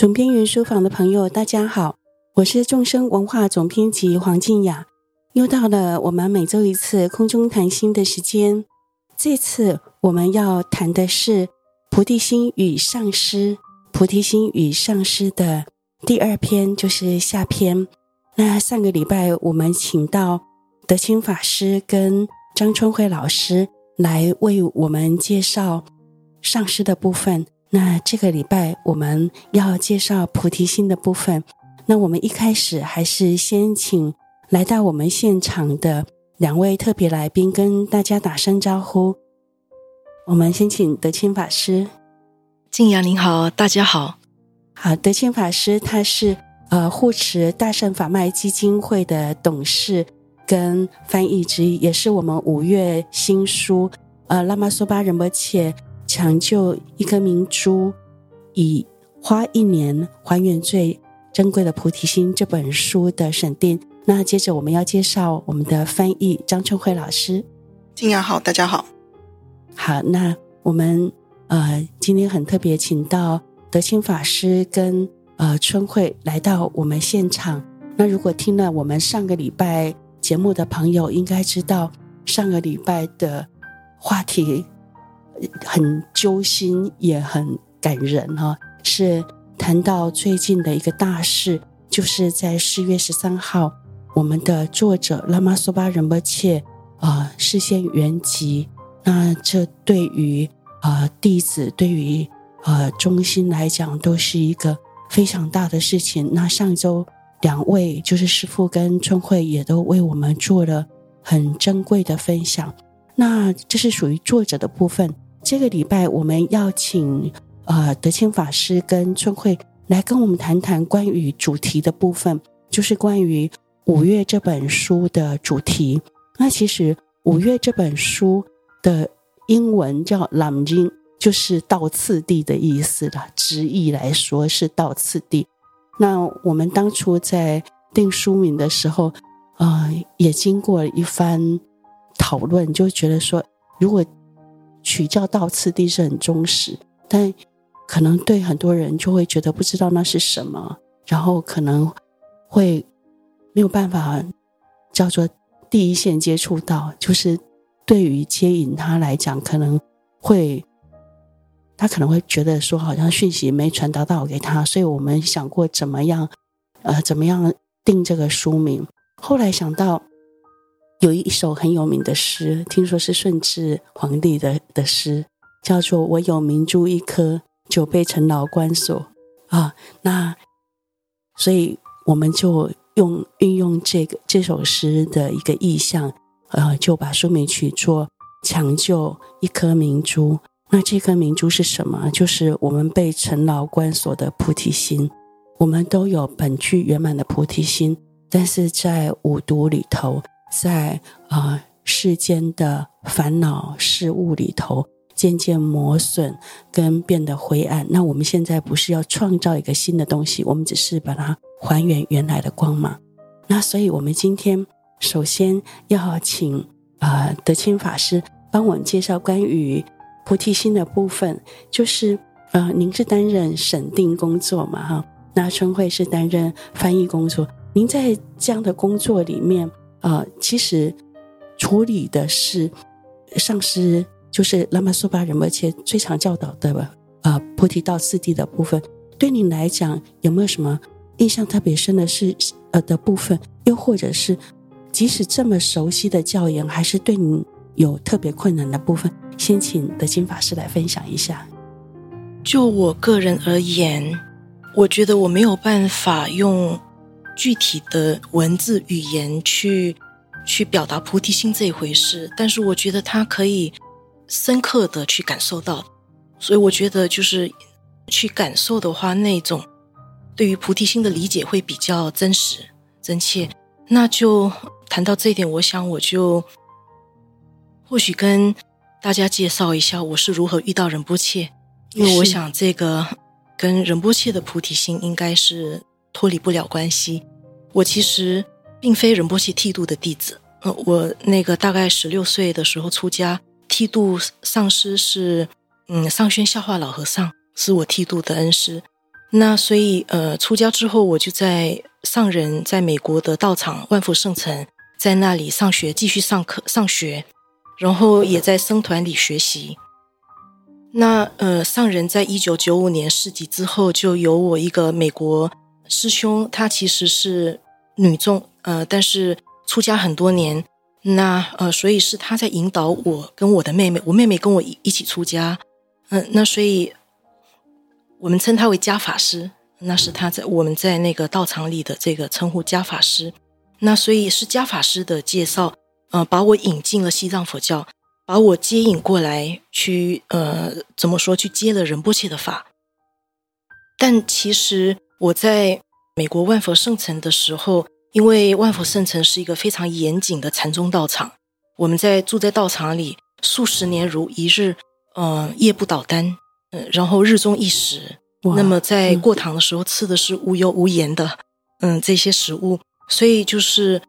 总编云书房的朋友，大家好，我是众生文化总编辑黄静雅。又到了我们每周一次空中谈心的时间。这次我们要谈的是《菩提心与上师》，《菩提心与上师》的第二篇，就是下篇。那上个礼拜我们请到德清法师跟张春辉老师来为我们介绍上师的部分。那这个礼拜我们要介绍菩提心的部分。那我们一开始还是先请来到我们现场的两位特别来宾跟大家打声招呼。我们先请德清法师。静雅您好，大家好。好，德清法师他是呃护持大圣法脉基金会的董事跟翻译之一，也是我们五月新书呃拉玛苏巴仁波切。抢救一颗明珠，以花一年还原最珍贵的菩提心这本书的审定。那接着我们要介绍我们的翻译张春慧老师。静雅好，大家好。好，那我们呃今天很特别，请到德清法师跟呃春慧来到我们现场。那如果听了我们上个礼拜节目的朋友，应该知道上个礼拜的话题。很揪心，也很感人哈。是谈到最近的一个大事，就是在四月十三号，我们的作者拉玛苏巴仁波切啊示现圆寂。那这对于、呃、弟子，对于呃中心来讲，都是一个非常大的事情。那上周两位就是师父跟春慧，也都为我们做了很珍贵的分享。那这是属于作者的部分。这个礼拜我们要请呃德清法师跟春慧来跟我们谈谈关于主题的部分，就是关于五月这本书的主题。那其实五月这本书的英文叫 Lam Rim，就是倒次第的意思了，直译来说是倒次第。那我们当初在定书名的时候，呃，也经过一番讨论，就觉得说如果取教道次第是很忠实，但可能对很多人就会觉得不知道那是什么，然后可能会没有办法叫做第一线接触到，就是对于接引他来讲，可能会他可能会觉得说好像讯息没传达到给他，所以我们想过怎么样呃怎么样定这个书名，后来想到。有一首很有名的诗，听说是顺治皇帝的的诗，叫做“我有明珠一颗，久被尘劳关锁”啊。那所以我们就用运用这个这首诗的一个意象，呃，就把书名取做“抢救一颗明珠”。那这颗明珠是什么？就是我们被尘劳关锁的菩提心。我们都有本具圆满的菩提心，但是在五毒里头。在啊、呃、世间的烦恼事物里头，渐渐磨损跟变得灰暗。那我们现在不是要创造一个新的东西，我们只是把它还原原来的光芒。那所以，我们今天首先要请啊、呃、德清法师帮我们介绍关于菩提心的部分。就是呃，您是担任审定工作嘛？哈，那春慧是担任翻译工作。您在这样的工作里面。呃，其实处理的是上师，就是拉玛苏巴仁波切最常教导的呃菩提道次第的部分。对你来讲，有没有什么印象特别深的是呃的部分？又或者是即使这么熟悉的教言，还是对你有特别困难的部分？先请德钦法师来分享一下。就我个人而言，我觉得我没有办法用。具体的文字语言去去表达菩提心这一回事，但是我觉得他可以深刻的去感受到，所以我觉得就是去感受的话，那种对于菩提心的理解会比较真实真切。那就谈到这一点，我想我就或许跟大家介绍一下我是如何遇到仁波切，因为我想这个跟仁波切的菩提心应该是脱离不了关系。我其实并非仁波切剃度的弟子，呃，我那个大概十六岁的时候出家，剃度上师是，嗯，上轩笑化老和尚是我剃度的恩师。那所以呃，出家之后，我就在上人在美国的道场万佛圣城，在那里上学，继续上课上学，然后也在僧团里学习。那呃，上人在一九九五年逝世之后，就由我一个美国师兄，他其实是女众，呃，但是出家很多年。那呃，所以是他在引导我跟我的妹妹，我妹妹跟我一一起出家。嗯、那所以我们称他为家法师，那是他在我们在那个道场里的这个称呼家法师。那所以是家法师的介绍，呃，把我引进了西藏佛教。把我接引过来，去呃，怎么说？去接了仁波切的法。但其实我在美国万佛圣城的时候，因为万佛圣城是一个非常严谨的禅宗道场，我们在住在道场里数十年如一日，呃，夜不倒单，嗯、呃，然后日中一时。那么在过堂的时候吃的是无油无盐的，嗯、呃，这些食物，所以就是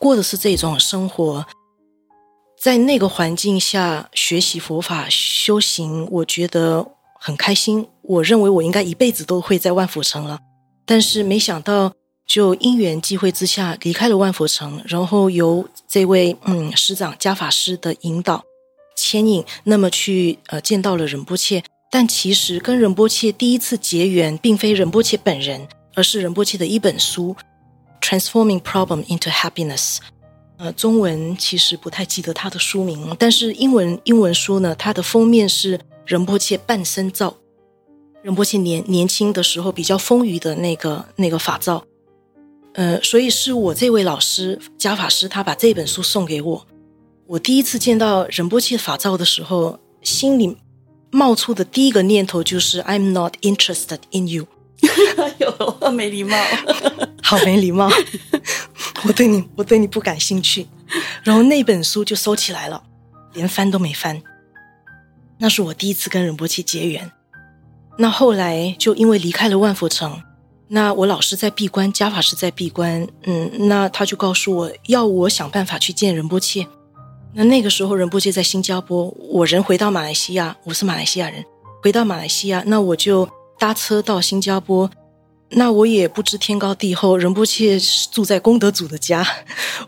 过的是这种生活。在那个环境下学习佛法修行，我觉得很开心。我认为我应该一辈子都会在万佛城了，但是没想到，就因缘际会之下离开了万佛城，然后由这位嗯师长加法师的引导牵引，那么去呃见到了仁波切。但其实跟仁波切第一次结缘，并非仁波切本人，而是仁波切的一本书《Transforming Problem into Happiness》。呃，中文其实不太记得他的书名，但是英文英文书呢，它的封面是仁波切半身照，仁波切年年轻的时候比较丰腴的那个那个法照，呃，所以是我这位老师加法师，他把这本书送给我。我第一次见到仁波切法照的时候，心里冒出的第一个念头就是 "I'm not interested in you"，哎呦，没礼貌，好没礼貌。我对你，我对你不感兴趣，然后那本书就收起来了，连翻都没翻。那是我第一次跟仁波切结缘。那后来就因为离开了万佛城，那我老师在闭关，家法师在闭关，嗯，那他就告诉我要我想办法去见仁波切。那那个时候仁波切在新加坡，我人回到马来西亚，我是马来西亚人，回到马来西亚，那我就搭车到新加坡。那我也不知天高地厚，仁波切住在功德主的家，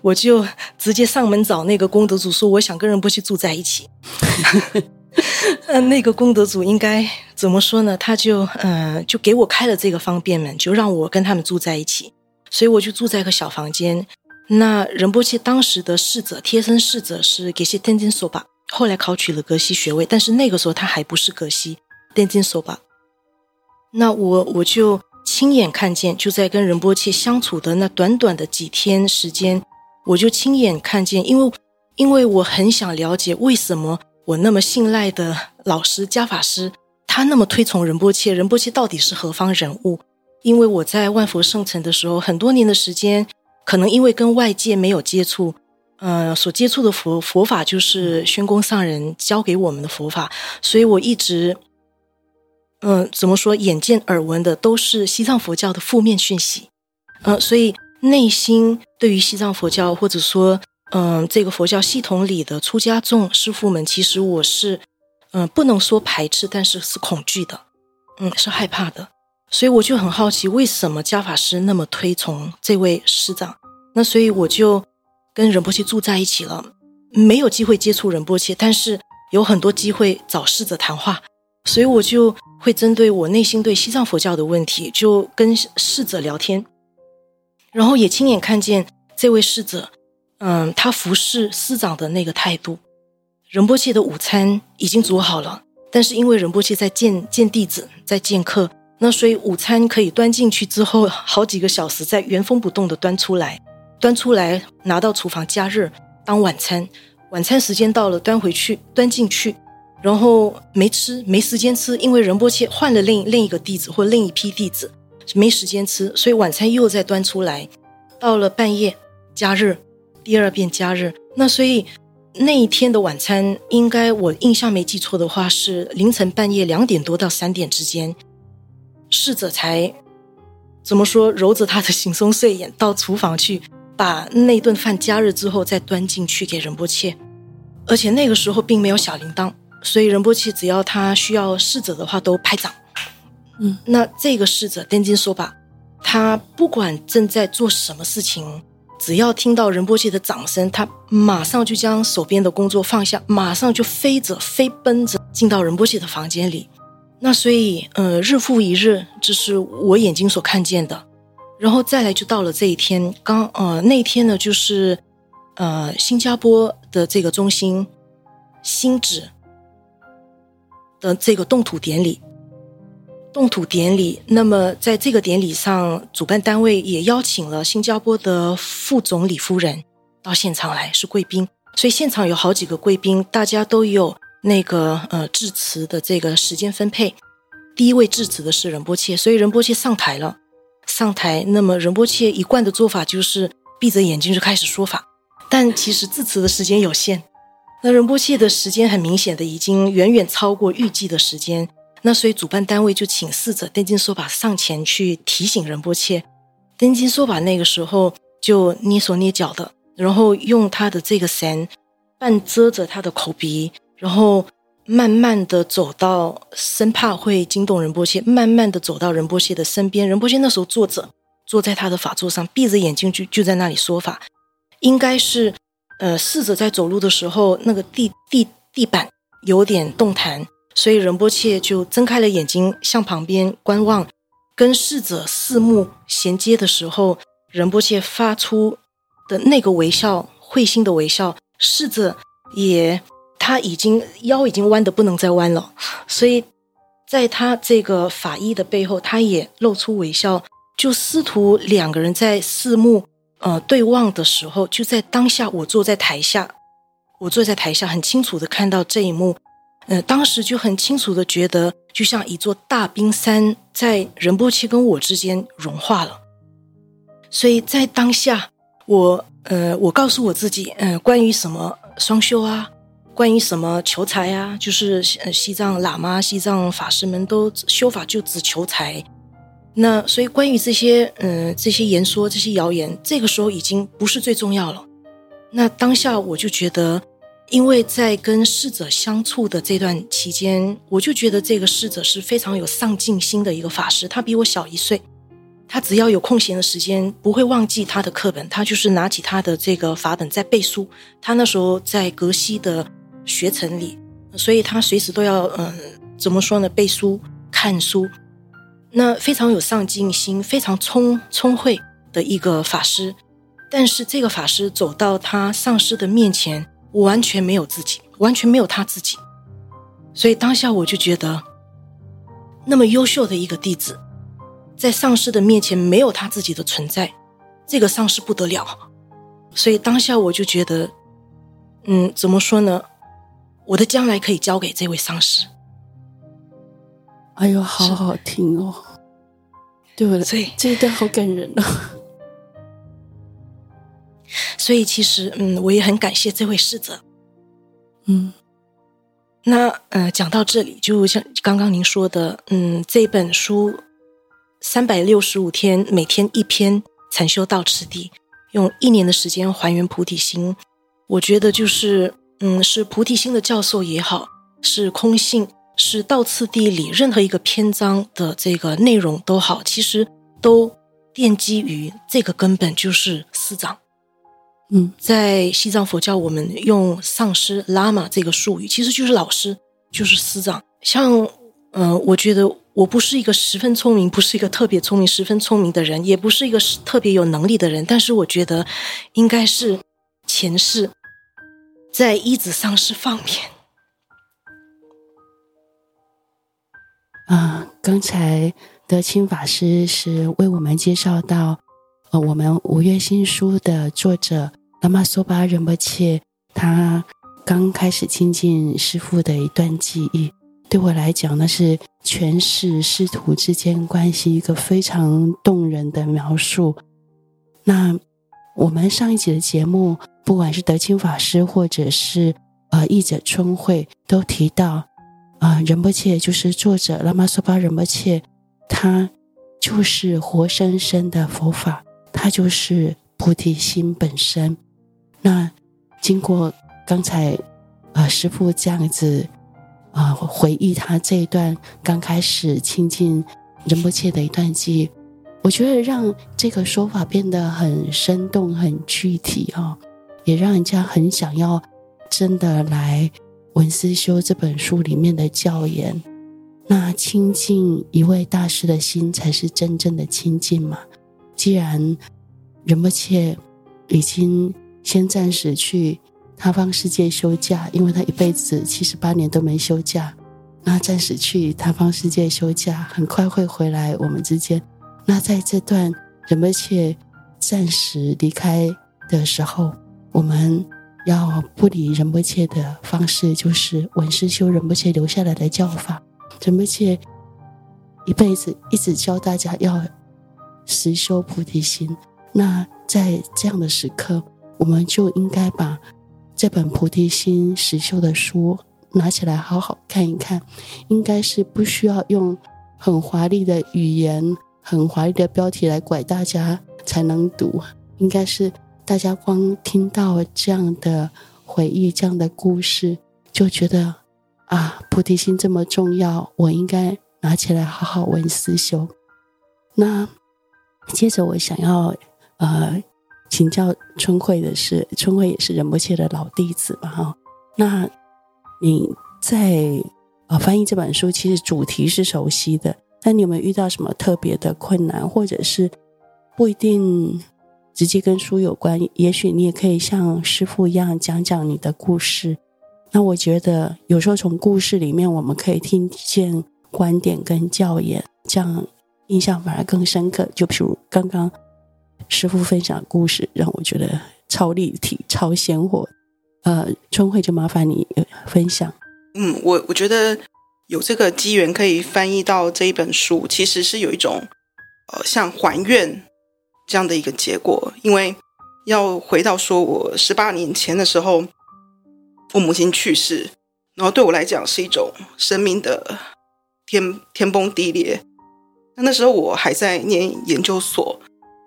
我就直接上门找那个功德主说，我想跟仁波切住在一起。嗯，那个功德主应该怎么说呢？他就嗯、呃，就给我开了这个方便门，就让我跟他们住在一起。所以我就住在一个小房间。那仁波切当时的侍者，贴身侍者是给些天津索巴，后来考取了格西学位，但是那个时候他还不是格西天津索巴。那我我就。亲眼看见，就在跟仁波切相处的那短短的几天时间，我就亲眼看见，因为因为我很想了解为什么我那么信赖的老师加法师，他那么推崇仁波切，仁波切到底是何方人物？因为我在万佛圣城的时候，很多年的时间，可能因为跟外界没有接触，呃，所接触的佛佛法就是宣公上人教给我们的佛法，所以我一直。嗯，怎么说？眼见耳闻的都是西藏佛教的负面讯息，嗯，所以内心对于西藏佛教，或者说，嗯，这个佛教系统里的出家众师傅们，其实我是，嗯，不能说排斥，但是是恐惧的，嗯，是害怕的。所以我就很好奇，为什么家法师那么推崇这位师长？那所以我就跟仁波切住在一起了，没有机会接触仁波切，但是有很多机会找侍者谈话。所以我就会针对我内心对西藏佛教的问题，就跟侍者聊天，然后也亲眼看见这位侍者，嗯，他服侍师长的那个态度。仁波切的午餐已经煮好了，但是因为仁波切在见见弟子，在见客，那所以午餐可以端进去之后，好几个小时再原封不动的端出来，端出来拿到厨房加热当晚餐。晚餐时间到了，端回去，端进去。然后没吃，没时间吃，因为仁波切换了另另一个弟子或另一批弟子，没时间吃，所以晚餐又再端出来。到了半夜加热，第二遍加热。那所以那一天的晚餐，应该我印象没记错的话，是凌晨半夜两点多到三点之间，侍者才怎么说，揉着他的惺忪睡眼到厨房去，把那顿饭加热之后再端进去给仁波切，而且那个时候并没有小铃铛。所以仁波切只要他需要侍者的话，都拍掌，嗯，那这个侍者登金说吧，他不管正在做什么事情，只要听到仁波切的掌声，他马上就将手边的工作放下，马上就飞着飞奔着进到仁波切的房间里。那所以，呃，日复一日，这是我眼睛所看见的。然后再来就到了这一天，刚呃那天呢，就是呃新加坡的这个中心新址的这个动土典礼。动土典礼，那么在这个典礼上，主办单位也邀请了新加坡的副总理夫人到现场来，是贵宾。所以现场有好几个贵宾，大家都有那个呃致辞的这个时间分配。第一位致辞的是仁波切，所以仁波切上台了。上台，那么仁波切一贯的做法就是闭着眼睛就开始说法，但其实致辞的时间有限。那仁波切的时间很明显的已经远远超过预计的时间。那所以主办单位就请侍者登金说法上前去提醒仁波切。登金说法那个时候就蹑手蹑脚的，然后用他的这个伞半遮着他的口鼻，然后慢慢的走到，生怕会惊动仁波切，慢慢的走到仁波切的身边。仁波切那时候坐着，坐在他的法座上，闭着眼睛就就在那里说法。应该是，呃，侍者在走路的时候，那个地地地板有点动弹。所以仁波切就睁开了眼睛，向旁边观望，跟侍者四目衔接的时候，仁波切发出的那个微笑，会心的微笑，侍者也他已经腰已经弯的不能再弯了，所以在他这个法医的背后，他也露出微笑，就师徒两个人在四目呃对望的时候，就在当下，我坐在台下，我坐在台下，很清楚的看到这一幕。呃，当时就很清楚的觉得，就像一座大冰山在仁波切跟我之间融化了。所以在当下，我呃，我告诉我自己，呃，关于什么双修啊，关于什么求财啊，就是西藏喇嘛、西藏法师们都修法就只求财。那所以关于这些，嗯、这些言说、这些谣言，这个时候已经不是最重要了。那当下我就觉得。因为在跟逝者相处的这段期间，我就觉得这个逝者是非常有上进心的一个法师。他比我小一岁，他只要有空闲的时间，不会忘记他的课本，他就是拿起他的这个法本在背书。他那时候在格西的学城里，所以他随时都要嗯，怎么说呢？背书、看书，那非常有上进心、非常聪聪慧的一个法师。但是这个法师走到他上师的面前。我完全没有自己，完全没有他自己，所以当下我就觉得，那么优秀的一个弟子，在上师的面前没有他自己的存在，这个上师不得了。所以当下我就觉得，嗯，怎么说呢？我的将来可以交给这位上师。哎呦，好好听哦，对不对？这一段好感人哦。所以其实，嗯，我也很感谢这位逝者，嗯，那呃，讲到这里，就像刚刚您说的，嗯，这本书三百六十五天，每天一篇禅修到此地，用一年的时间还原菩提心，我觉得就是，嗯，是菩提心的教授也好，是空性，是道次第里任何一个篇章的这个内容都好，其实都奠基于这个根本，就是师长。嗯，在西藏佛教，我们用上师、拉玛这个术语，其实就是老师，就是师长。像，嗯、呃，我觉得我不是一个十分聪明，不是一个特别聪明、十分聪明的人，也不是一个特别有能力的人，但是我觉得应该是前世在依止上师方面。啊，刚才德清法师是为我们介绍到，呃，我们五月新书的作者。拉玛索巴仁波切，他刚开始亲近师父的一段记忆，对我来讲，那是诠释师徒之间关系一个非常动人的描述。那我们上一集的节目，不管是德钦法师或者是呃译者春惠，都提到啊、呃，仁波切就是作者拉玛索巴仁波切，他就是活生生的佛法，他就是菩提心本身。那经过刚才，呃，师傅这样子，啊、呃，回忆他这一段刚开始亲近仁波切的一段记忆，我觉得让这个说法变得很生动、很具体啊，也让人家很想要真的来文思修这本书里面的教言。那亲近一位大师的心，才是真正的亲近嘛。既然仁波切已经先暂时去他方世界休假，因为他一辈子七十八年都没休假，那暂时去他方世界休假，很快会回来我们之间。那在这段仁波切暂时离开的时候，我们要不离仁波切的方式，就是闻师修仁波切留下来的教法。仁波切一辈子一直教大家要实修菩提心。那在这样的时刻，我们就应该把这本菩提心实修的书拿起来好好看一看。应该是不需要用很华丽的语言、很华丽的标题来拐大家才能读。应该是大家光听到这样的回忆、这样的故事，就觉得。啊，菩提心这么重要，我应该拿起来好好闻思修。那接着我想要呃请教春慧的是，春慧也是仁波切的老弟子嘛哈。那你在呃翻译这本书，其实主题是熟悉的，但你有没有遇到什么特别的困难，或者是不一定直接跟书有关？也许你也可以像师傅一样讲讲你的故事。那我觉得有时候从故事里面，我们可以听见观点跟教言，这样印象反而更深刻。就比如刚刚师傅分享的故事，让我觉得超立体、超鲜活。呃，春慧就麻烦你分享。嗯，我我觉得有这个机缘可以翻译到这一本书，其实是有一种呃像还愿这样的一个结果，因为要回到说我十八年前的时候。我母亲去世，然后对我来讲是一种生命的天天崩地裂。那那时候我还在念研究所，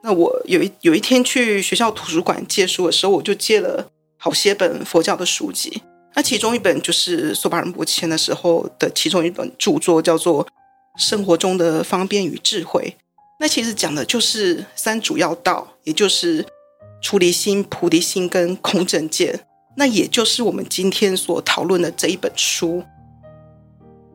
那我有一有一天去学校图书馆借书的时候，我就借了好些本佛教的书籍。那其中一本就是索巴仁波切的时候的其中一本著作，叫做《生活中的方便与智慧》。那其实讲的就是三主要道，也就是出离心、菩提心跟空正见。那也就是我们今天所讨论的这一本书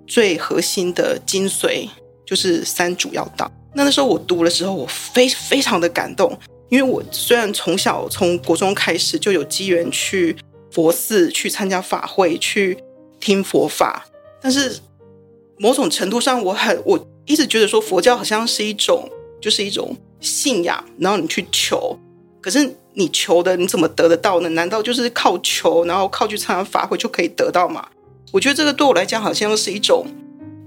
最核心的精髓，就是三主要道。那那时候我读的时候，我非非常的感动，因为我虽然从小从国中开始就有机缘去佛寺去参加法会去听佛法，但是某种程度上，我很我一直觉得说佛教好像是一种就是一种信仰，然后你去求，可是。你求的你怎么得得到呢？难道就是靠求，然后靠去参加法会就可以得到吗？我觉得这个对我来讲好像是一种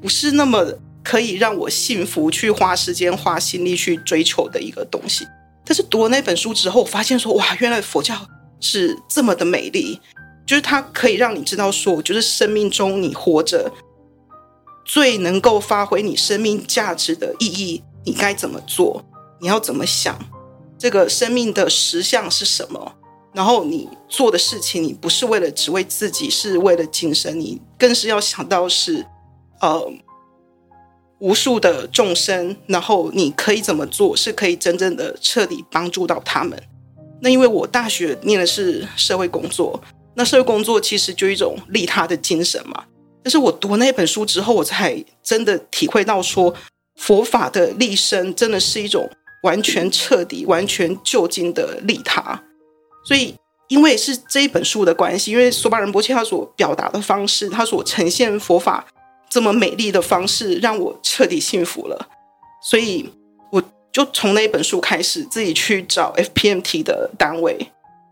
不是那么可以让我幸福、去花时间、花心力去追求的一个东西。但是读了那本书之后，我发现说哇，原来佛教是这么的美丽，就是它可以让你知道说，就是生命中你活着最能够发挥你生命价值的意义，你该怎么做，你要怎么想。这个生命的实相是什么？然后你做的事情，你不是为了只为自己，是为了晋升，你更是要想到是，呃，无数的众生，然后你可以怎么做，是可以真正的彻底帮助到他们。那因为我大学念的是社会工作，那社会工作其实就一种利他的精神嘛。但是我读那本书之后，我才真的体会到说，佛法的立身真的是一种。完全彻底、完全就近的利他，所以因为是这一本书的关系，因为索巴仁波切他所表达的方式，他所呈现佛法这么美丽的方式，让我彻底幸福了。所以我就从那一本书开始，自己去找 FPMT 的单位，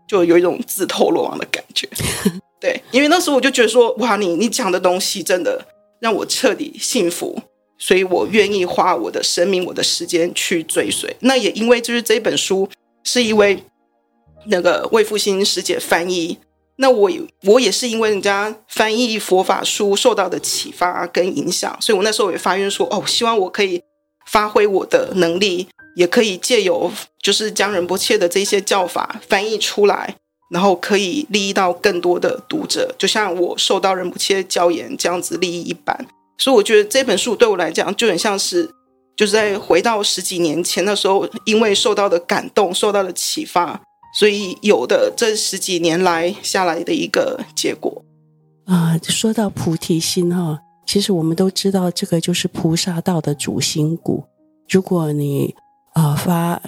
就有一种自投罗网的感觉。对，因为那时候我就觉得说，哇，你你讲的东西真的让我彻底幸福。所以我愿意花我的生命、我的时间去追随。那也因为就是这本书是一位那个魏复兴师姐翻译，那我我也是因为人家翻译佛法书受到的启发跟影响，所以我那时候也发愿说，哦，希望我可以发挥我的能力，也可以借由就是将仁波切的这些教法翻译出来，然后可以利益到更多的读者，就像我受到仁波切教言这样子利益一般。所以我觉得这本书对我来讲就很像是就是在回到十几年前的时候，因为受到的感动，受到的启发，所以有的这十几年来下来的一个结果。啊，说到菩提心哈，其实我们都知道，这个就是菩萨道的主心骨。如果你啊发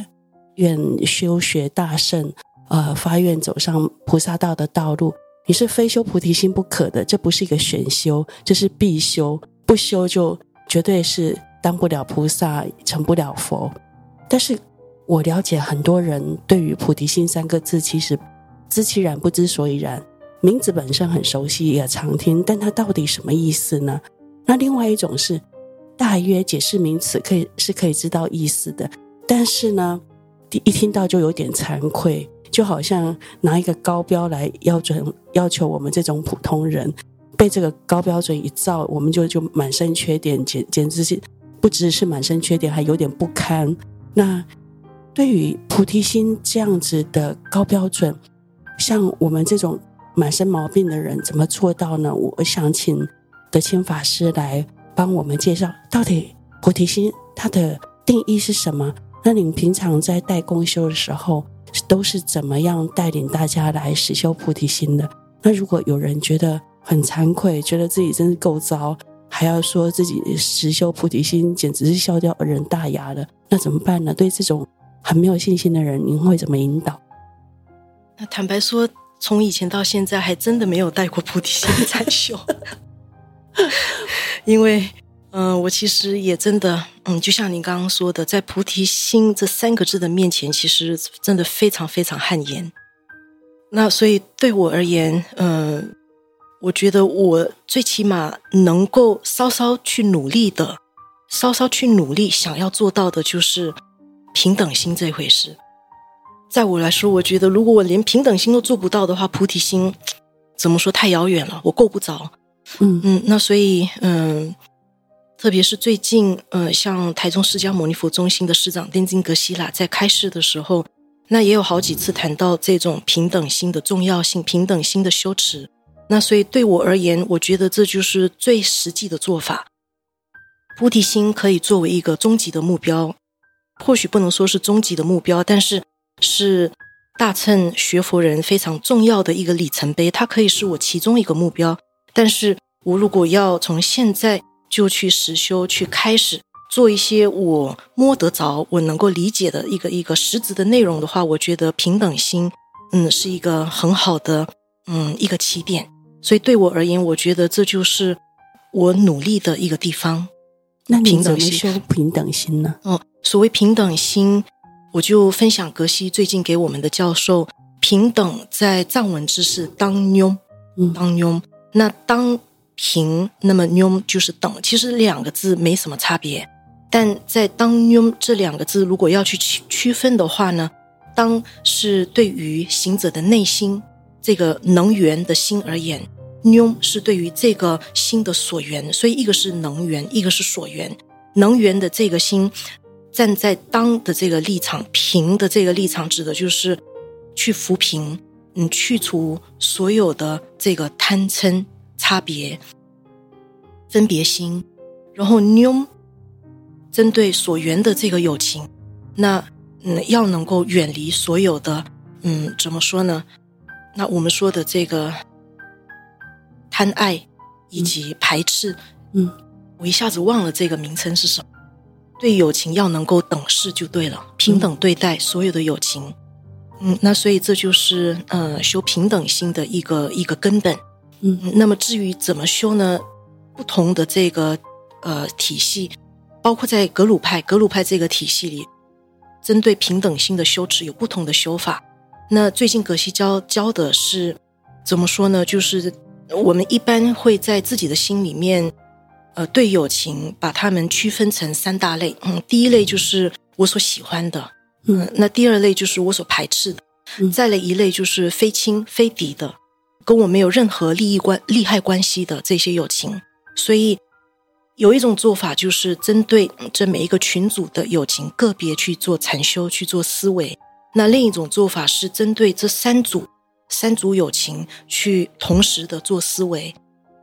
愿修学大圣，呃发愿走上菩萨道的道路，你是非修菩提心不可的。这不是一个选修，这是必修，不修就绝对是当不了菩萨，成不了佛。但是我了解很多人对于菩提心三个字，其实知其然不知所以然。名字本身很熟悉，也常听，但它到底什么意思呢？那另外一种是大约解释名词，可以是可以知道意思的，但是呢，一听到就有点惭愧，就好像拿一个高标来要准要求我们这种普通人，被这个高标准一照，我们就就满身缺点，简简直是不只是满身缺点，还有点不堪。那对于菩提心这样子的高标准，像我们这种。满身毛病的人怎么做到呢？我想请德清法师来帮我们介绍，到底菩提心它的定义是什么？那你们平常在带共修的时候，都是怎么样带领大家来实修菩提心的？那如果有人觉得很惭愧，觉得自己真是够糟，还要说自己实修菩提心，简直是笑掉人大牙了，那怎么办呢？对这种很没有信心的人，您会怎么引导？那坦白说。从以前到现在，还真的没有带过菩提心在修，因为，嗯、我其实也真的，嗯，就像您刚刚说的，在菩提心这三个字的面前，其实真的非常非常汗颜。那所以对我而言，嗯、我觉得我最起码能够稍稍去努力的，稍稍去努力想要做到的，就是平等心这回事。在我来说，我觉得如果我连平等心都做不到的话，菩提心 怎么说太遥远了，我够不着。嗯嗯，那所以嗯，特别是最近，呃，像台中释迦牟尼佛中心的师长丁金格西拉在开示的时候，那也有好几次谈到这种平等心的重要性，平等心的修持。那所以对我而言，我觉得这就是最实际的做法。菩提心可以作为一个终极的目标，或许不能说是终极的目标，但是。是大乘学佛人非常重要的一个里程碑，它可以是我其中一个目标。但是我如果要从现在就去实修，去开始做一些我摸得着、我能够理解的一个一个实质的内容的话，我觉得平等心，嗯，是一个很好的，嗯，一个起点。所以对我而言，我觉得这就是我努力的一个地方。那你怎么修平等心呢？哦，所谓平等心。我就分享格西最近给我们的教授，平等在藏文字是当妞，当妞。那当平，那么妞就是等，其实两个字没什么差别。但在当妞这两个字，如果要去区区分的话呢，当是对于行者的内心这个能源的心而言，妞是对于这个心的所缘。所以一个是能源，一个是所缘。能源的这个心。站在当的这个立场，平的这个立场，指的就是去扶贫，嗯，去除所有的这个贪嗔差别、分别心，然后妞针对所缘的这个友情，那嗯，要能够远离所有的，嗯，怎么说呢？那我们说的这个贪爱以及排斥，嗯，嗯，我一下子忘了这个名称是什么。对友情要能够等视就对了，平等对待所有的友情。嗯，那所以这就是呃修平等心的一个一个根本。嗯，那么至于怎么修呢？不同的这个呃体系，包括在格鲁派，格鲁派这个体系里，针对平等心的修持有不同的修法。那最近葛西教教的是怎么说呢？就是我们一般会在自己的心里面。呃，对友情，把他们区分成三大类。嗯，第一类就是我所喜欢的，嗯，那第二类就是我所排斥的，嗯，再来一类就是非亲非敌的，跟我没有任何利益关利害关系的这些友情。所以有一种做法就是针对这每一个群组的友情个别去做禅修，去做思维。那另一种做法是针对这三组三足有情去同时的做思维。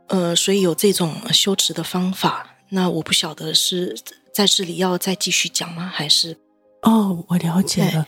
呃，所以有这种修持的方法，那我不晓得是在这里要再继续讲吗？还是？哦，我了解了。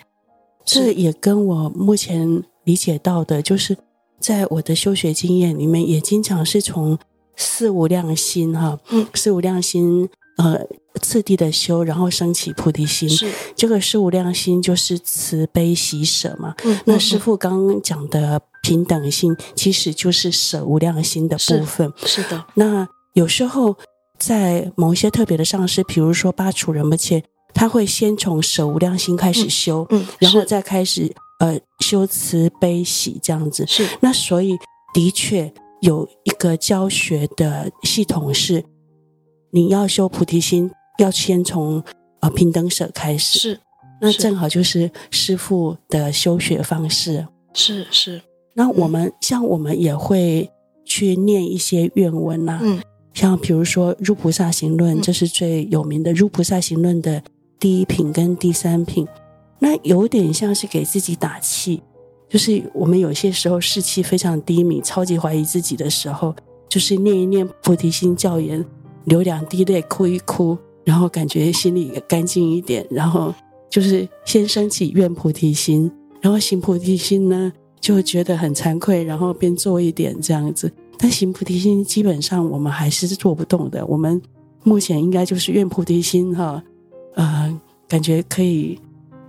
这也跟我目前理解到的，就是在我的修学经验里面，也经常是从四无量心哈，嗯，四无量心呃次第的修，然后升起菩提心。是这个是无量心就是慈悲喜舍嘛。嗯，那师父刚刚讲的平等心，其实就是舍无量心的部分。是，是的。那有时候在某一些特别的上师，比如说巴楚仁波切。他会先从舍无量心开始修，嗯，嗯，然后再开始呃修慈悲喜这样子。是，那所以的确有一个教学的系统是，你要修菩提心，要先从呃平等舍开始。是，那正好就是师傅的修学方式。是是，那我们、嗯、像我们也会去念一些愿文呐、啊，嗯，像比如说《入菩萨行论》，这是最有名的《入菩萨行论》的。第一品跟第三品，那有点像是给自己打气，就是我们有些时候士气非常低迷、超级怀疑自己的时候，就是念一念菩提心教言，流两滴泪，哭一哭，然后感觉心里也干净一点，然后就是先升起愿菩提心，然后行菩提心呢，就觉得很惭愧，然后边做一点这样子。但行菩提心基本上我们还是做不动的，我们目前应该就是愿菩提心哈。呃，感觉可以，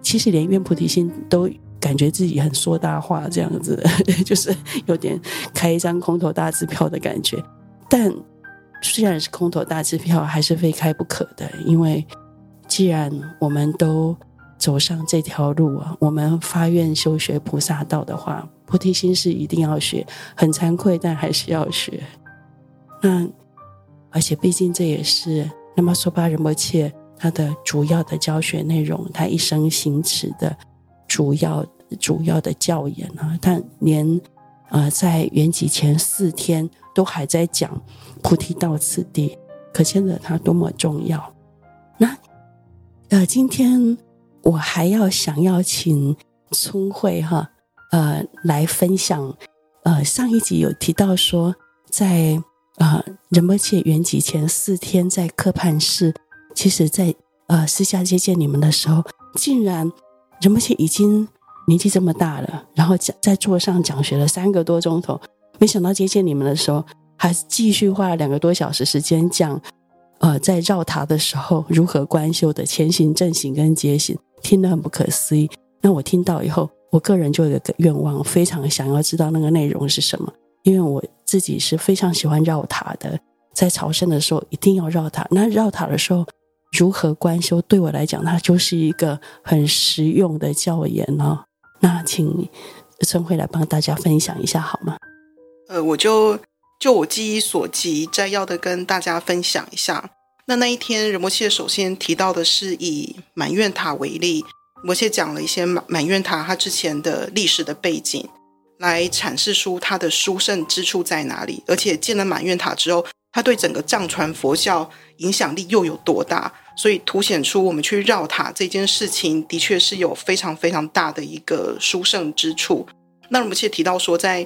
其实连愿菩提心都感觉自己很说大话，这样子，就是有点开一张空头大支票的感觉。但虽然是空头大支票，还是非开不可的，因为既然我们都走上这条路啊，我们发愿修学菩萨道的话，菩提心是一定要学，很惭愧，但还是要学。那而且毕竟这也是那么说巴仁波切。他的主要的教学内容，他一生行持的主要主要的教言啊，他连呃在圆寂前四天都还在讲菩提道次第，可见得它多么重要。那呃，今天我还要想要请聪慧哈呃来分享，呃上一集有提到说在呃仁波切圆寂前四天在科盘寺。其实在，在呃私下接见你们的时候，竟然仁波切已经年纪这么大了，然后讲在座上讲学了三个多钟头，没想到接见你们的时候，还继续花了两个多小时时间讲，呃，在绕塔的时候如何观修的前行、正行跟结行，听得很不可思议。那我听到以后，我个人就有个愿望，非常想要知道那个内容是什么，因为我自己是非常喜欢绕塔的，在朝圣的时候一定要绕塔。那绕塔的时候。如何观修？对我来讲，它就是一个很实用的教言哦。那请聪慧来帮大家分享一下好吗？呃，我就就我记忆所及，摘要的跟大家分享一下。那那一天，仁波切首先提到的是以满愿塔为例，仁波切讲了一些满满愿塔它之前的历史的背景，来阐释出它的殊胜之处在哪里，而且建了满愿塔之后，它对整个藏传佛教影响力又有多大？所以凸显出我们去绕塔这件事情，的确是有非常非常大的一个殊胜之处。那我们其实提到说，在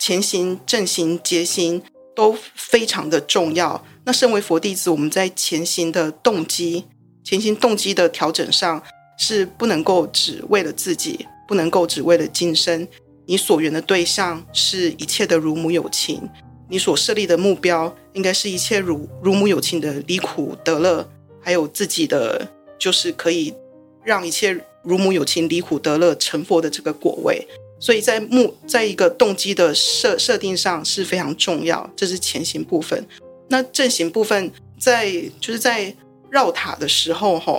前行、正行、结行都非常的重要。那身为佛弟子，我们在前行的动机、前行动机的调整上，是不能够只为了自己，不能够只为了今生。你所缘的对象是一切的如母有情，你所设立的目标，应该是一切如如母有情的离苦得乐。还有自己的，就是可以让一切如母有情离苦得乐成佛的这个果位，所以在目在一个动机的设设定上是非常重要，这是前行部分。那正行部分在就是在绕塔的时候，哈，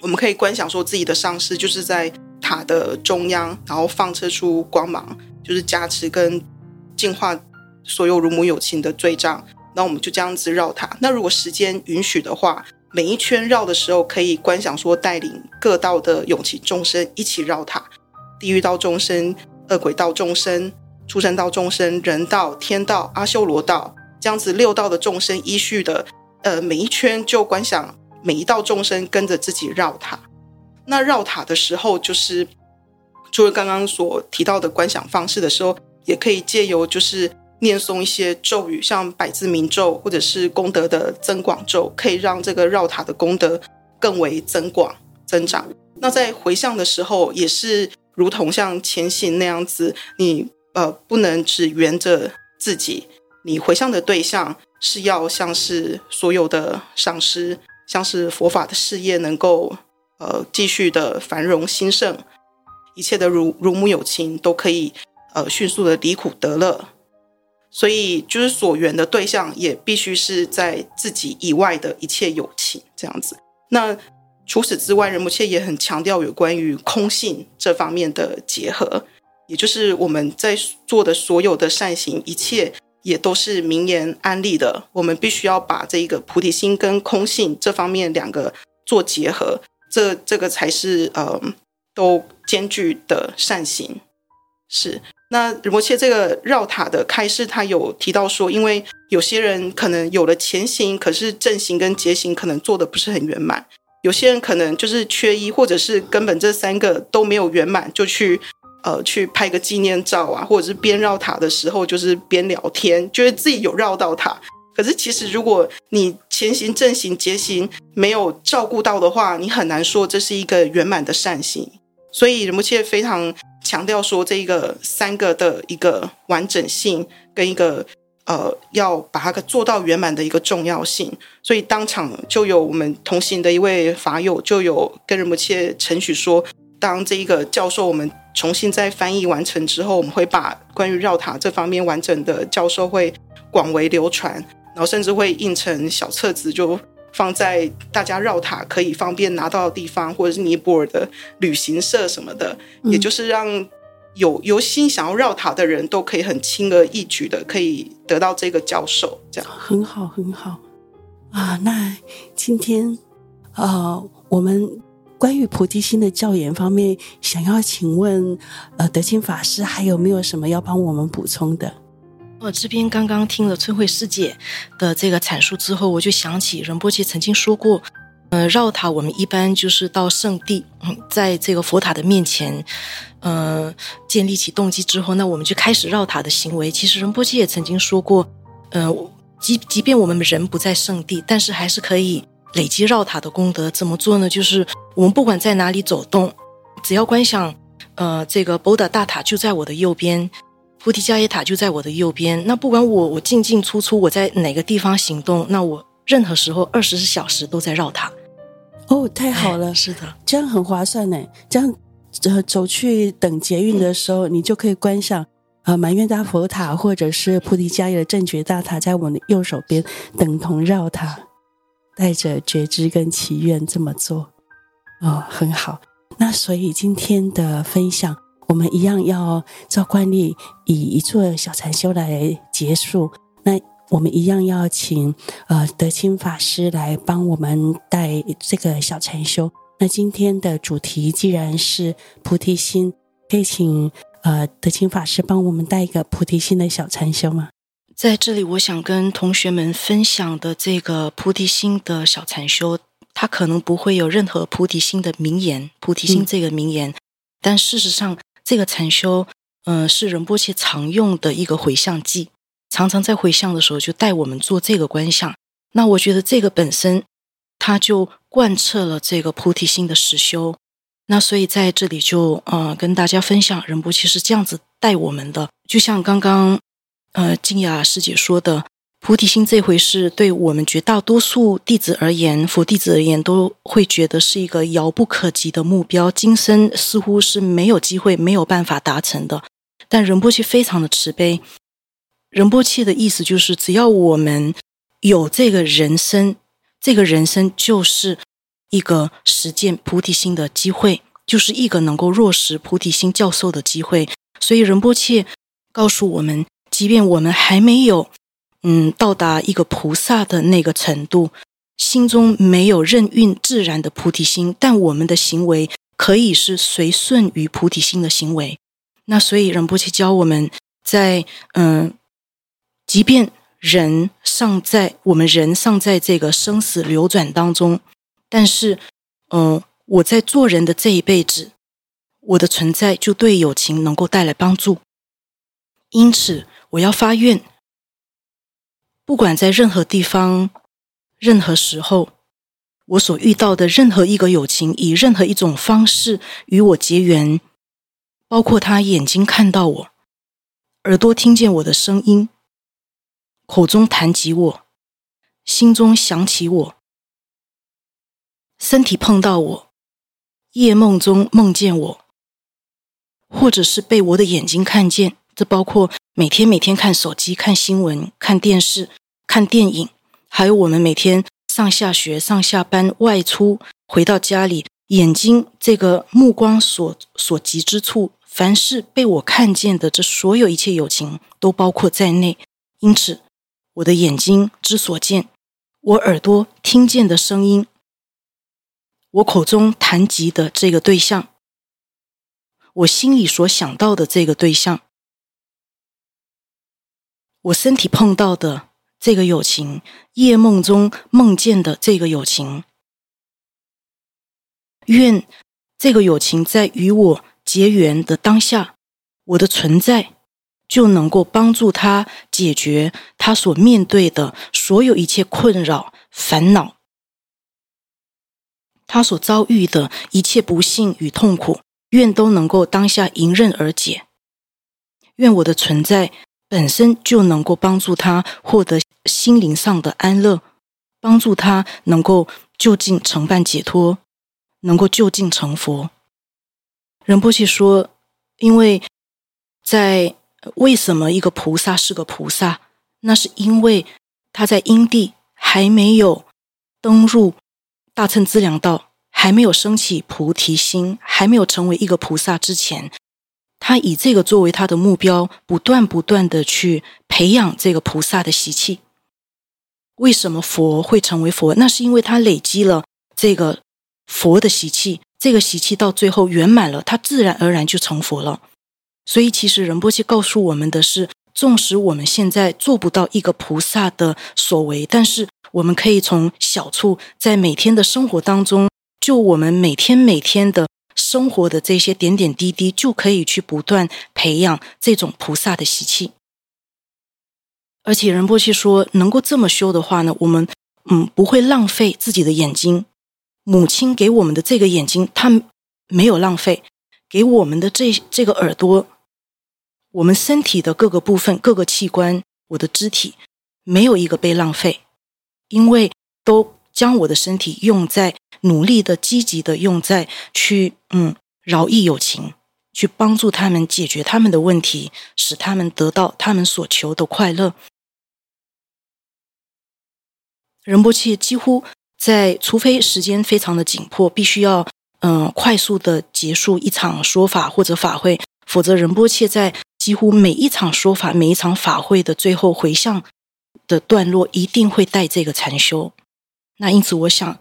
我们可以观想说自己的上师就是在塔的中央，然后放射出光芒，就是加持跟净化所有如母有情的罪障。那我们就这样子绕塔。那如果时间允许的话，每一圈绕的时候，可以观想说，带领各道的有情众生一起绕塔，地狱道众生、恶鬼道众生、畜生道众生、人道、天道、阿修罗道，这样子六道的众生依序的，呃，每一圈就观想每一道众生跟着自己绕塔。那绕塔的时候，就是除了刚刚所提到的观想方式的时候，也可以借由就是念诵一些咒语，像百字明咒或者是功德的增广咒，可以让这个绕塔的功德更为增广增长。那在回向的时候，也是如同像前行那样子，你呃不能只缘着自己，你回向的对象是要像是所有的上师，像是佛法的事业能够呃继续的繁荣兴盛，一切的如如母有情都可以呃迅速的离苦得乐，所以就是所缘的对象也必须是在自己以外的一切有情这样子。那除此之外，仁波切也很强调有关于空性这方面的结合，也就是我们在做的所有的善行，一切也都是名言安立的。我们必须要把这个菩提心跟空性这方面两个做结合，这这个才是呃都兼具的善行。是，那仁波切这个绕塔的开示，他有提到说，因为有些人可能有了前行，可是正行跟结行可能做的不是很圆满。有些人可能就是缺一，或者是根本这三个都没有圆满，就去呃去拍个纪念照啊，或者是边绕塔的时候就是边聊天，觉得自己有绕到塔。可是其实如果你前行、正行、结行没有照顾到的话，你很难说这是一个圆满的善行。所以仁波切非常强调说，这一个三个的一个完整性跟一个。呃，要把它做到圆满的一个重要性，所以当场就有我们同行的一位法友就有跟仁波切陈许说，当这一个教授我们重新再翻译完成之后，我们会把关于绕塔这方面完整的教授会广为流传，然后甚至会印成小册子，就放在大家绕塔可以方便拿到的地方，或者是尼泊尔的旅行社什么的，嗯、也就是让。有有心想要绕塔的人都可以很轻而易举的可以得到这个教授，这样很好很好啊。那今天呃，我们关于菩提心的教研方面，想要请问呃德清法师还有没有什么要帮我们补充的？我这边刚刚听了春慧师姐的这个阐述之后，我就想起仁波切曾经说过。呃，绕塔我们一般就是到圣地，在这个佛塔的面前，呃，建立起动机之后，那我们就开始绕塔的行为。其实仁波切也曾经说过，呃，即即便我们人不在圣地，但是还是可以累积绕塔的功德。怎么做呢？就是我们不管在哪里走动，只要观想，呃，这个波达大塔就在我的右边，菩提伽耶塔就在我的右边。那不管我我进进出出，我在哪个地方行动，那我任何时候二十四小时都在绕塔。哦，太好了，是的，这样很划算呢。这样，呃，走去等捷运的时候，嗯、你就可以观想，呃，满愿大佛塔或者是菩提伽耶的正觉大塔在我们的右手边，等同绕塔，带着觉知跟祈愿这么做，哦，很好。那所以今天的分享，我们一样要照惯例以一座小禅修来结束。那。我们一样要请呃德清法师来帮我们带这个小禅修。那今天的主题既然是菩提心，可以请呃德清法师帮我们带一个菩提心的小禅修吗？在这里，我想跟同学们分享的这个菩提心的小禅修，它可能不会有任何菩提心的名言，菩提心这个名言，嗯、但事实上，这个禅修，嗯、呃，是仁波切常用的一个回向偈。常常在回向的时候，就带我们做这个观想。那我觉得这个本身，它就贯彻了这个菩提心的实修。那所以在这里就呃跟大家分享，仁波切是这样子带我们的。就像刚刚呃静雅师姐说的，菩提心这回事，对我们绝大多数弟子而言，佛弟子而言，都会觉得是一个遥不可及的目标，今生似乎是没有机会、没有办法达成的。但仁波切非常的慈悲。仁波切的意思就是，只要我们有这个人生，这个人生就是一个实践菩提心的机会，就是一个能够落实菩提心教授的机会。所以仁波切告诉我们，即便我们还没有嗯到达一个菩萨的那个程度，心中没有任运自然的菩提心，但我们的行为可以是随顺于菩提心的行为。那所以仁波切教我们在嗯。即便人尚在，我们人尚在这个生死流转当中，但是，嗯、我在做人的这一辈子，我的存在就对友情能够带来帮助。因此，我要发愿，不管在任何地方、任何时候，我所遇到的任何一个友情，以任何一种方式与我结缘，包括他眼睛看到我，耳朵听见我的声音，口中谈及我，心中想起我，身体碰到我，夜梦中梦见我，或者是被我的眼睛看见，这包括每天每天看手机、看新闻、看电视、看电影，还有我们每天上下学、上下班、外出回到家里，眼睛这个目光所所及之处，凡是被我看见的，这所有一切友情都包括在内，因此。我的眼睛之所见，我耳朵听见的声音，我口中谈及的这个对象，我心里所想到的这个对象，我身体碰到的这个友情，夜梦中梦见的这个友情，愿这个友情在与我结缘的当下，我的存在。就能够帮助他解决他所面对的所有一切困扰、烦恼，他所遭遇的一切不幸与痛苦，愿都能够当下迎刃而解。愿我的存在本身就能够帮助他获得心灵上的安乐，帮助他能够就近成办解脱，能够就近成佛。仁波切说，因为在为什么一个菩萨是个菩萨？那是因为他在因地还没有登入大乘资粮道，还没有升起菩提心，还没有成为一个菩萨之前，他以这个作为他的目标，不断不断的去培养这个菩萨的习气。为什么佛会成为佛？那是因为他累积了这个佛的习气，这个习气到最后圆满了，他自然而然就成佛了。所以，其实仁波切告诉我们的是，纵使我们现在做不到一个菩萨的所为，但是我们可以从小处，在每天的生活当中，就我们每天每天的生活的这些点点滴滴，就可以去不断培养这种菩萨的习气。而且，仁波切说，能够这么修的话呢，我们嗯不会浪费自己的眼睛。母亲给我们的这个眼睛，它没有浪费；给我们的这这个耳朵。我们身体的各个部分、各个器官，我的肢体没有一个被浪费，因为都将我的身体用在努力的、积极的用在去嗯饶益有情，去帮助他们解决他们的问题，使他们得到他们所求的快乐。仁波切几乎在，除非时间非常的紧迫，必须要嗯快速的结束一场说法或者法会，否则仁波切在。几乎每一场说法、每一场法会的最后回向的段落，一定会带这个禅修。那因此，我想，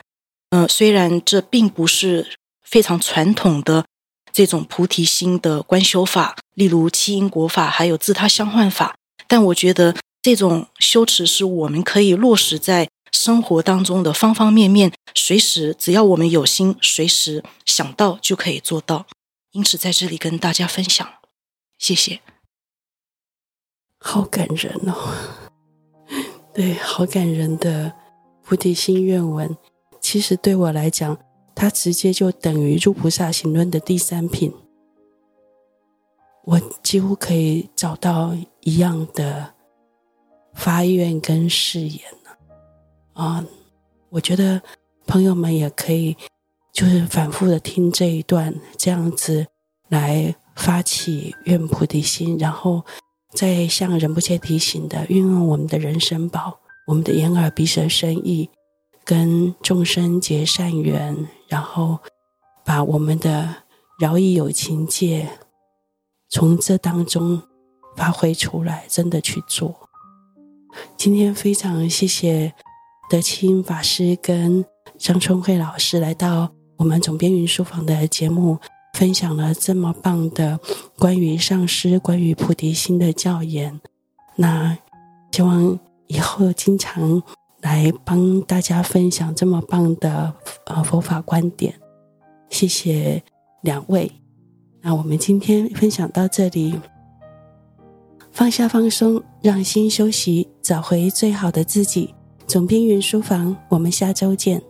呃，虽然这并不是非常传统的这种菩提心的观修法，例如七因果法，还有自他相换法，但我觉得这种修持是我们可以落实在生活当中的方方面面，随时只要我们有心，随时想到就可以做到。因此，在这里跟大家分享，谢谢。好感人哦，对，好感人的菩提心愿文。其实对我来讲，它直接就等于《入菩萨行论》的第三品。我几乎可以找到一样的发愿跟誓言了啊！我觉得朋友们也可以，就是反复的听这一段，这样子来发起愿菩提心，然后。在向仁不切提醒的，运用我们的人生宝，我们的眼耳鼻舌身意，跟众生结善缘，然后把我们的饶益有情戒从这当中发挥出来，真的去做。今天非常谢谢德清法师跟张春慧老师来到我们总编云书房的节目。分享了这么棒的关于上师、关于菩提心的教言，那希望以后经常来帮大家分享这么棒的呃佛法观点。谢谢两位，那我们今天分享到这里。放下放松，让心休息，找回最好的自己。总编云书房，我们下周见。